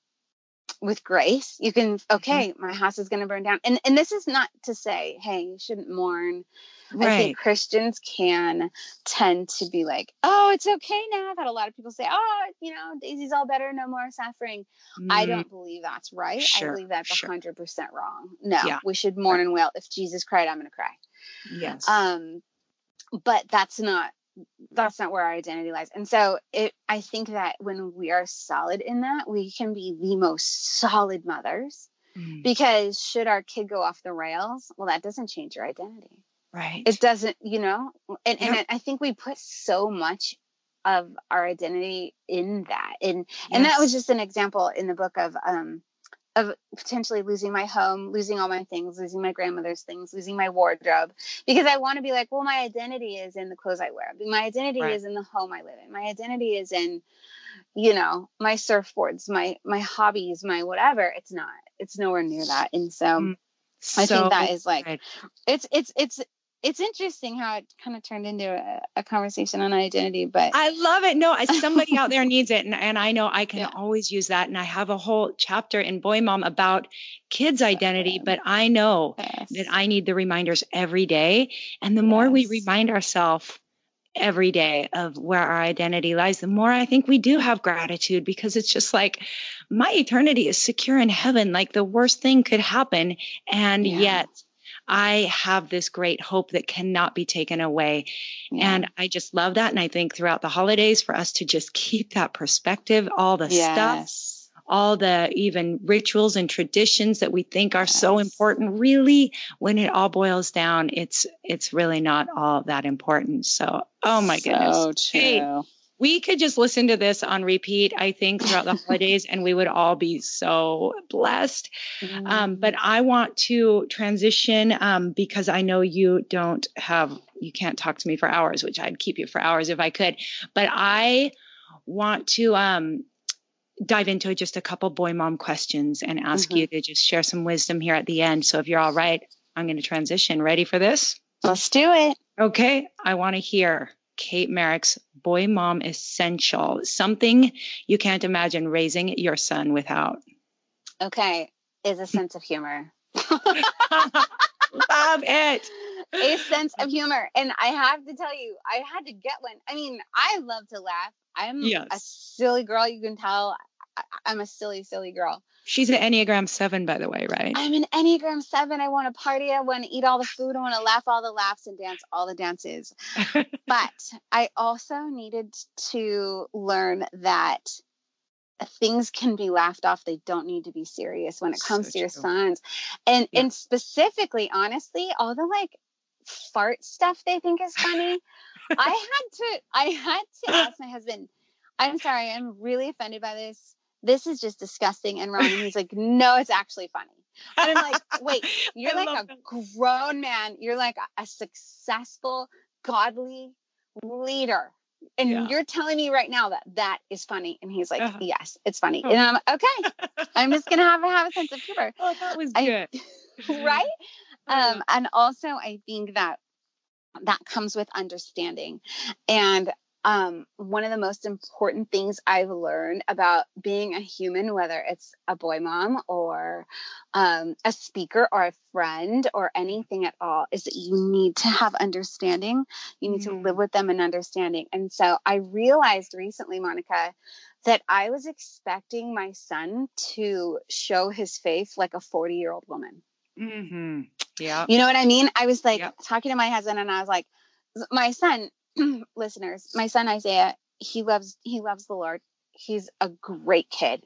with grace you can mm-hmm. okay mm-hmm. my house is going to burn down and and this is not to say hey you shouldn't mourn right. i think christians can tend to be like oh it's okay now that a lot of people say oh you know daisy's all better no more suffering mm. i don't believe that's right sure. i believe that's sure. 100% wrong no yeah. we should mourn and wail if jesus cried i'm going to cry yes um but that's not that's not where our identity lies. And so it I think that when we are solid in that, we can be the most solid mothers. Mm. Because should our kid go off the rails, well, that doesn't change your identity. Right. It doesn't, you know, and, and I think we put so much of our identity in that. And yes. and that was just an example in the book of um of potentially losing my home, losing all my things, losing my grandmother's things, losing my wardrobe, because I want to be like, well, my identity is in the clothes I wear. My identity right. is in the home I live in. My identity is in, you know, my surfboards, my my hobbies, my whatever. It's not. It's nowhere near that. And so, mm, I think that is like, right. it's it's it's it's interesting how it kind of turned into a, a, conversation on identity but i love it no somebody out there needs it and, and i know i can yeah. always use that and i have a whole chapter in boy mom about kids identity but i know yes. that i need the reminders every day and the more yes. we remind ourselves every day of where our identity lies the more i think we do have gratitude because it's just like my eternity is secure in heaven like the worst thing could happen and yeah. yet I have this great hope that cannot be taken away. Yeah. And I just love that. And I think throughout the holidays, for us to just keep that perspective, all the yes. stuff, all the even rituals and traditions that we think are yes. so important, really, when it all boils down, it's it's really not all that important. So, oh my so goodness. True. Hey, we could just listen to this on repeat, I think, throughout the holidays, and we would all be so blessed. Mm-hmm. Um, but I want to transition um, because I know you don't have, you can't talk to me for hours, which I'd keep you for hours if I could. But I want to um, dive into just a couple boy mom questions and ask mm-hmm. you to just share some wisdom here at the end. So if you're all right, I'm going to transition. Ready for this? Let's do it. Okay. I want to hear Kate Merrick's Boy Mom Essential, something you can't imagine raising your son without. Okay. Is a sense of humor. Love it. A sense of humor. And I have to tell you, I had to get one. I mean, I love to laugh. I'm yes. a silly girl. You can tell I'm a silly, silly girl. She's an Enneagram 7, by the way, right? I'm an Enneagram 7. I want to party. I want to eat all the food. I want to laugh all the laughs and dance all the dances. but I also needed to learn that things can be laughed off. They don't need to be serious when it comes so to your sons. And yeah. and specifically, honestly, all the like fart stuff they think is funny. I had to I had to ask my husband, I'm sorry, I'm really offended by this this is just disgusting and wrong. And he's like, no, it's actually funny. And I'm like, wait, you're like a that. grown man. You're like a, successful, godly leader. And yeah. you're telling me right now that that is funny. And he's like, uh-huh. yes, it's funny. Oh. And I'm like, okay, I'm just going to have, have a sense of humor. Oh, that was good. I, right? Um, and also, I think that that comes with understanding. And um, one of the most important things I've learned about being a human, whether it's a boy mom or um, a speaker or a friend or anything at all, is that you need to have understanding. You need mm. to live mm. with them in understanding. And so I realized recently, Monica, that I was expecting my son to show his faith like a 40 year old woman. Mm-hmm. Yeah. You know what I mean? I was like yep. talking to my husband and I was like, my son, listeners, my son Isaiah, he loves he loves the Lord. He's a great kid.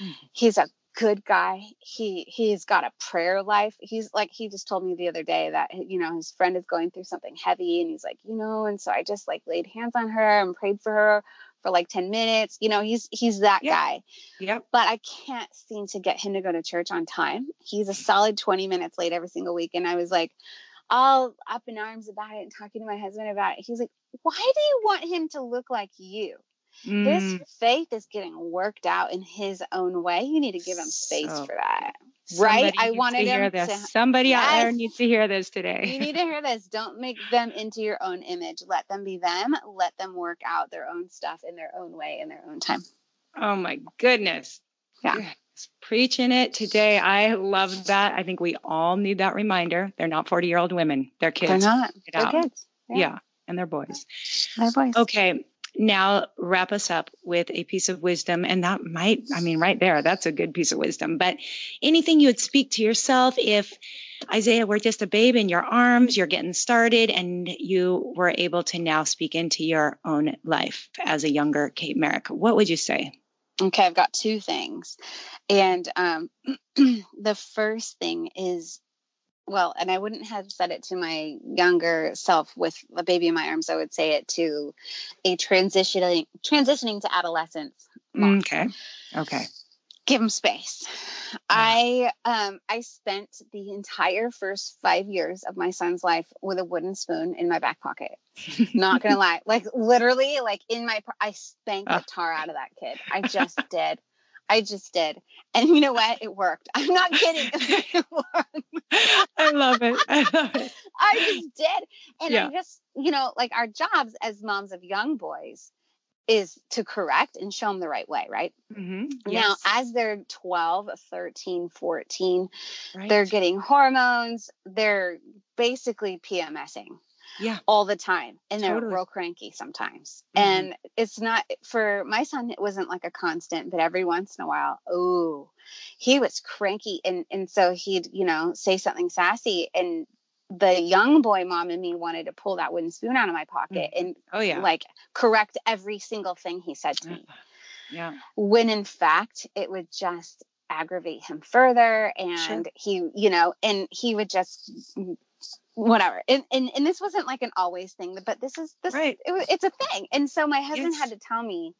Mm-hmm. He's a good guy. He he's got a prayer life. He's like he just told me the other day that you know his friend is going through something heavy and he's like, you know, and so I just like laid hands on her and prayed for her for like 10 minutes. You know, he's he's that yep. guy. Yep. But I can't seem to get him to go to church on time. He's a solid 20 minutes late every single week and I was like all up in arms about it and talking to my husband about it. He's like, why do you want him to look like you? Mm. This faith is getting worked out in his own way. You need to give him space so, for that. Right? I wanted to hear this. To, Somebody yes, out there needs to hear this today. you need to hear this. Don't make them into your own image. Let them be them. Let them work out their own stuff in their own way in their own time. Oh my goodness. Yeah. preaching it today. I love that. I think we all need that reminder. They're not 40 year old women. They're kids. They're not. They're kids. Yeah. yeah. And they're boys. They're boys. Okay. Now wrap us up with a piece of wisdom. And that might, I mean, right there, that's a good piece of wisdom. But anything you would speak to yourself if Isaiah were just a babe in your arms, you're getting started, and you were able to now speak into your own life as a younger Kate Merrick, what would you say? Okay, I've got two things. And um, the first thing is, well, and I wouldn't have said it to my younger self with a baby in my arms. I would say it to a transitioning transitioning to adolescence. Mom. Okay. Okay give them space. Yeah. I um I spent the entire first 5 years of my son's life with a wooden spoon in my back pocket. Not going to lie. Like literally like in my I spanked the tar out of that kid. I just did. I just did. And you know what? It worked. I'm not kidding. I love it. I love it. I just did. And yeah. I just, you know, like our jobs as moms of young boys is to correct and show them the right way, right? Mm-hmm. Yes. Now, as they're 12, 13, 14, right. they're getting hormones, they're basically PMSing. Yeah. All the time. And they're real cranky sometimes. Mm-hmm. And it's not for my son, it wasn't like a constant, but every once in a while, oh, he was cranky. And and so he'd, you know, say something sassy and the young boy mom and me wanted to pull that wooden spoon out of my pocket mm. and oh yeah like correct every single thing he said to me yeah when in fact it would just aggravate him further and sure. he you know and he would just whatever and, and and this wasn't like an always thing but this is this right. it, it's a thing and so my husband yes. had to tell me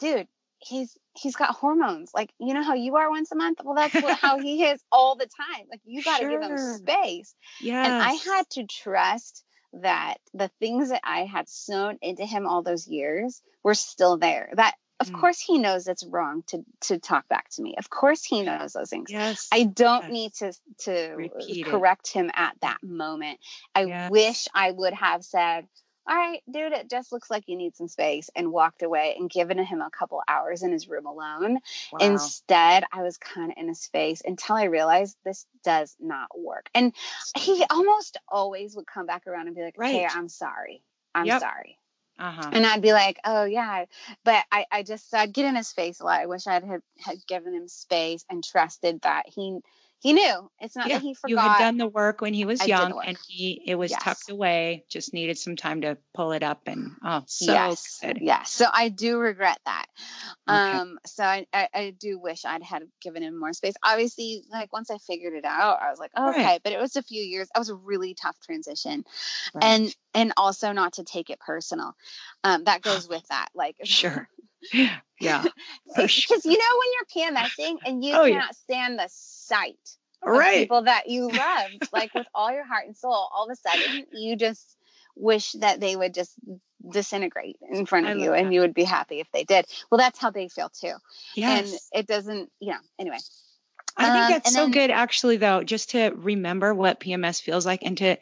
dude he's he's got hormones. Like you know how you are once a month. Well, that's what, how he is all the time. Like you got to sure. give him space. Yeah. And I had to trust that the things that I had sown into him all those years were still there. That of mm. course he knows it's wrong to to talk back to me. Of course he knows those things. Yes. I don't yes. need to to Repeat correct it. him at that moment. I yes. wish I would have said, all right, dude, it just looks like you need some space and walked away and given him a couple hours in his room alone. Wow. Instead, I was kind of in his face until I realized this does not work. And he almost always would come back around and be like, right. hey, I'm sorry. I'm yep. sorry. Uh-huh. And I'd be like, oh yeah, but I, I just I'd get in his face a lot. I wish I had had given him space and trusted that he he knew. It's not yeah, that he forgot. You had done the work when he was I young and he it was yes. tucked away, just needed some time to pull it up and oh so yes. good. Yes. So I do regret that. Okay. Um so I, I, I do wish I'd had given him more space. Obviously, like once I figured it out, I was like, oh, okay, but it was a few years. It was a really tough transition. Right. And and also not to take it personal. Um that goes with that. Like sure. Yeah. Yeah. Because sure. you know when you're PMSing and you oh, cannot yeah. stand the sight right. people that you love, like with all your heart and soul, all of a sudden you just wish that they would just disintegrate in front of you and you would be happy if they did. Well, that's how they feel too. Yes. And it doesn't, you know, anyway. I think um, that's so then, good actually though, just to remember what PMS feels like and to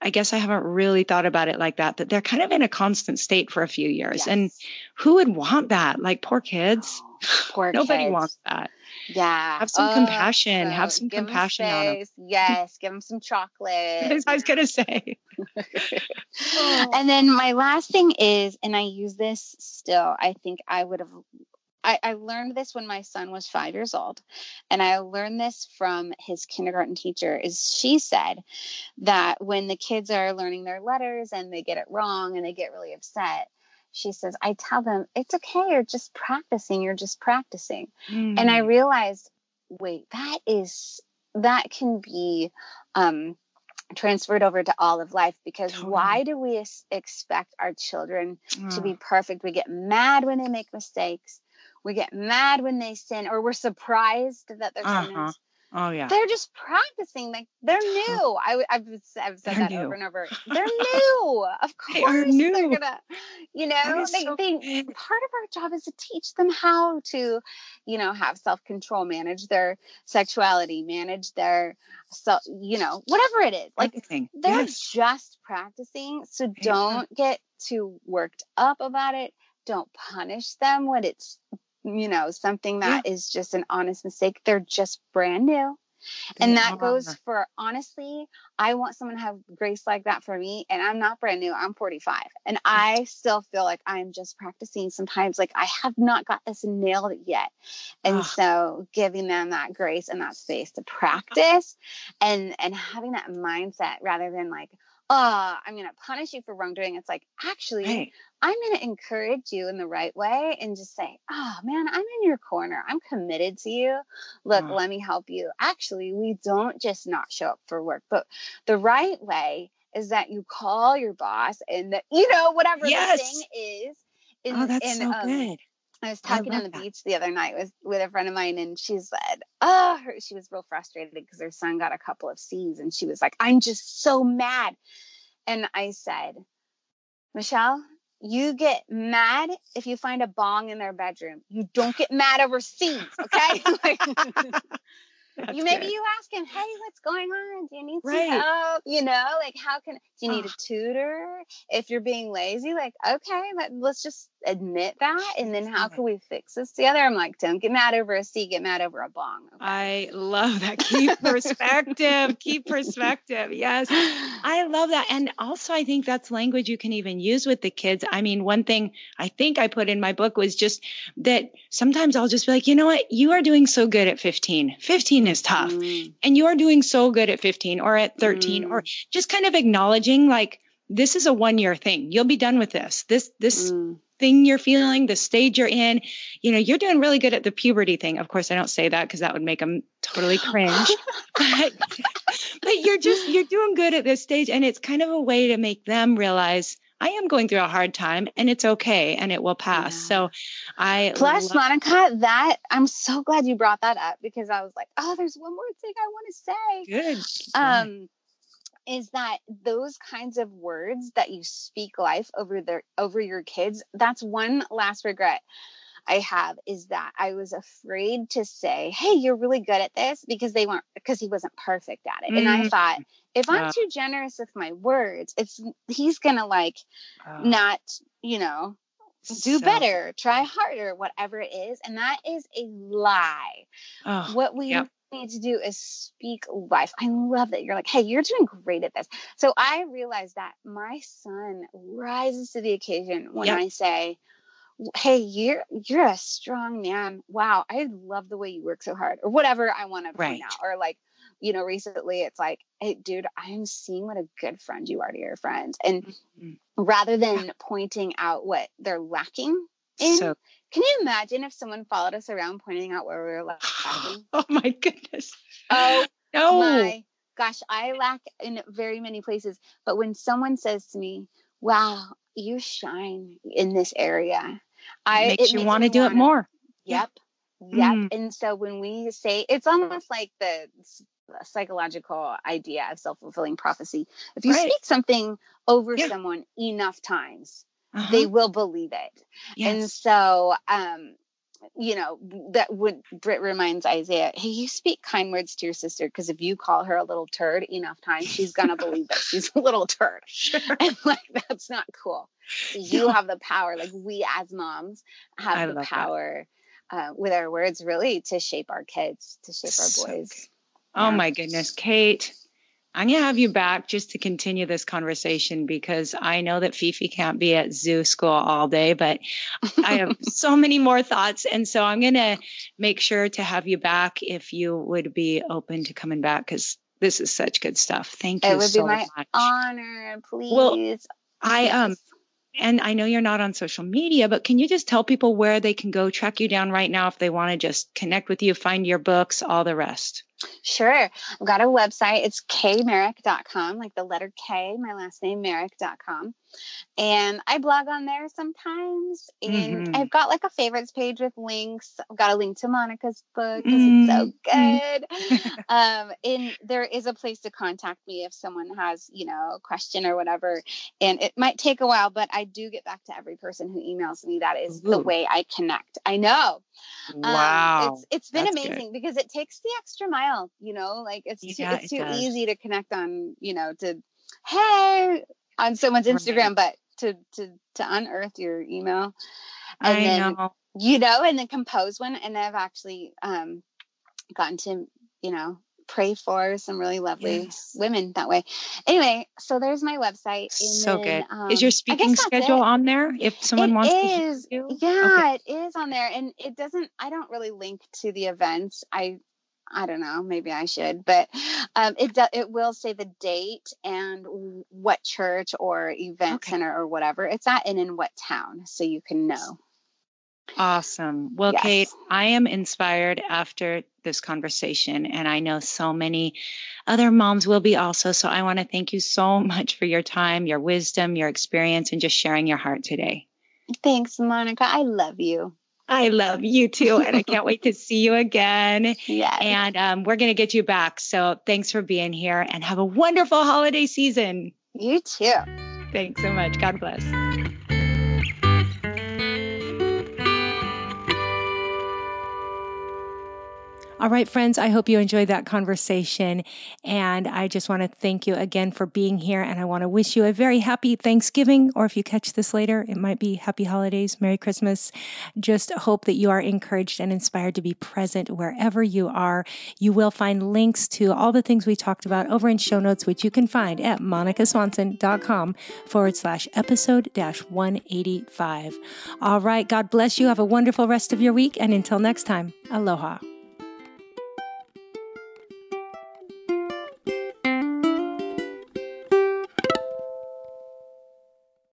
I guess I haven't really thought about it like that, that they're kind of in a constant state for a few years. Yes. And who would want that? Like poor kids. Oh, poor Nobody kids. wants that. Yeah. Have some oh, compassion. So have some compassion on them. Yes. Give them some chocolate. I was going to say. and then my last thing is, and I use this still, I think I would have I, I, learned this when my son was five years old and i learned this from his kindergarten teacher is she said that when the kids are learning their letters and they get it wrong and they get really upset she says i tell them it's okay you're just practicing you're just practicing mm. and i mm. realized wait that is that can be um transferred over to all of life because totally. why do we expect our children to be perfect we get mad when they make mistakes we get mad when they sin or we're surprised that they're uh-huh. sinners. Oh yeah. They're just practicing. Like they're new. I, have I've said they're that new. over and over. They're new. Of course, they are new. they're gonna. You know, they, so they part of our job is to teach them how to, you know, have self control, manage their sexuality, manage their so you know whatever it is. Like Everything. they're yes. just practicing. So don't get too worked up about it. Don't punish them when it's you know, something that yeah. is just an honest mistake. They're just brand new. And yeah. that goes for honestly, I want someone to have grace like that for me. And I'm not brand new, I'm 45. And I still feel like I'm just practicing sometimes. Like I have not got this nailed yet. And so giving them that grace and that space to practice and and having that mindset rather than like, oh, I'm to punish you for wrongdoing. It's like, actually, right. I'm going to encourage you in the right way and just say, oh, man, I'm in your corner. I'm committed to you. Look, oh. let me help you. Actually, we don't just not show up for work, but the right way is that you call your boss and, that, you know, whatever yes. the thing is. In, oh, that's in, so um, good. I was talking on the that. beach the other night with with a friend of mine, and she said, "Oh, her, she was real frustrated because her son got a couple of C's, and she was like, I'm just so mad." And I said, Michelle, you get mad if you find a bong in their bedroom. You don't get mad over C's, okay? you maybe good. you ask him, hey, what's going on? Do you need right. some help? You know, like how can do you need a tutor? If you're being lazy, like okay, let, let's just admit that, and then how can we fix this together? I'm like, don't get mad over a C, get mad over a bong. Okay? I love that. Keep perspective. keep perspective. Yes, I love that, and also I think that's language you can even use with the kids. I mean, one thing I think I put in my book was just that sometimes I'll just be like, you know what, you are doing so good at 15. 15 is tough. Mm. And you are doing so good at 15 or at 13 mm. or just kind of acknowledging like this is a one year thing. You'll be done with this. This this mm. Thing you're feeling, the stage you're in, you know, you're doing really good at the puberty thing. Of course, I don't say that because that would make them totally cringe. but, but you're just you're doing good at this stage and it's kind of a way to make them realize I am going through a hard time and it's okay and it will pass. Yeah. So I Plus Monica, that I'm so glad you brought that up because I was like, oh, there's one more thing I want to say. Good. Um is that those kinds of words that you speak life over their over your kids, that's one last regret I have is that I was afraid to say, "Hey, you're really good at this," because they weren't because he wasn't perfect at it. Mm. And I mm. thought, if I'm too generous with my words, it's he's gonna like oh. not, you know, do so. better, try harder, whatever it is. And that is a lie. Oh, what we yep. Need to do is speak life. I love that you're like, hey, you're doing great at this. So I realized that my son rises to the occasion when yep. I say, hey you're you're a strong man wow i love the way you work so hard or whatever i want to point right. out or like you know recently it's like hey dude i'm seeing what a good friend you are to your friends and mm-hmm. rather than pointing out what they're lacking in so, can you imagine if someone followed us around pointing out where we were lacking oh my goodness oh no my gosh i lack in very many places but when someone says to me wow you shine in this area I makes you want to do wanna, it more. Yep. Yep. Mm. And so when we say it's almost like the psychological idea of self-fulfilling prophecy. If you right. speak something over yeah. someone enough times, uh-huh. they will believe it. Yes. And so um you know, that would Britt reminds Isaiah, hey, you speak kind words to your sister because if you call her a little turd enough times, she's gonna believe that she's a little turd. Sure. And like that's not cool. You have the power, like we as moms have I the power uh, with our words really to shape our kids, to shape our boys. Oh my goodness, Kate. I'm going to have you back just to continue this conversation because I know that Fifi can't be at zoo school all day, but I have so many more thoughts. And so I'm going to make sure to have you back if you would be open to coming back because this is such good stuff. Thank you. It would so be my much. honor. Please. Well, I um and I know you're not on social media, but can you just tell people where they can go track you down right now if they want to just connect with you, find your books, all the rest? Sure. I've got a website. It's kmerrick.com, like the letter K, my last name, merrick.com. And I blog on there sometimes. And mm-hmm. I've got like a favorites page with links. I've got a link to Monica's book because mm-hmm. it's so mm-hmm. good. um, and there is a place to contact me if someone has, you know, a question or whatever. And it might take a while, but I do get back to every person who emails me. That is Ooh. the way I connect. I know. Wow. Um, it's it's been That's amazing good. because it takes the extra mile, you know, like it's yeah, too, it's too easy to connect on, you know, to hey on someone's Instagram, right. but to to to unearth your email and I then know. you know and then compose one and I've actually um gotten to, you know, pray for some really lovely yes. women that way. Anyway, so there's my website. so then, good. Um, is your speaking schedule on there? If someone it wants is, to, yeah, okay. it is on there, and it doesn't. I don't really link to the events. I I don't know, maybe I should, but um, it do, it will say the date and what church or event okay. center or whatever it's at, and in what town, so you can know. Awesome. Well, yes. Kate, I am inspired after this conversation, and I know so many other moms will be also. So I want to thank you so much for your time, your wisdom, your experience, and just sharing your heart today. Thanks, Monica. I love you. I love you too. And I can't wait to see you again. Yeah. And um, we're going to get you back. So thanks for being here and have a wonderful holiday season. You too. Thanks so much. God bless. All right, friends, I hope you enjoyed that conversation. And I just want to thank you again for being here. And I want to wish you a very happy Thanksgiving, or if you catch this later, it might be happy holidays, Merry Christmas. Just hope that you are encouraged and inspired to be present wherever you are. You will find links to all the things we talked about over in show notes, which you can find at monicaswanson.com forward slash episode dash 185. All right, God bless you. Have a wonderful rest of your week. And until next time, aloha.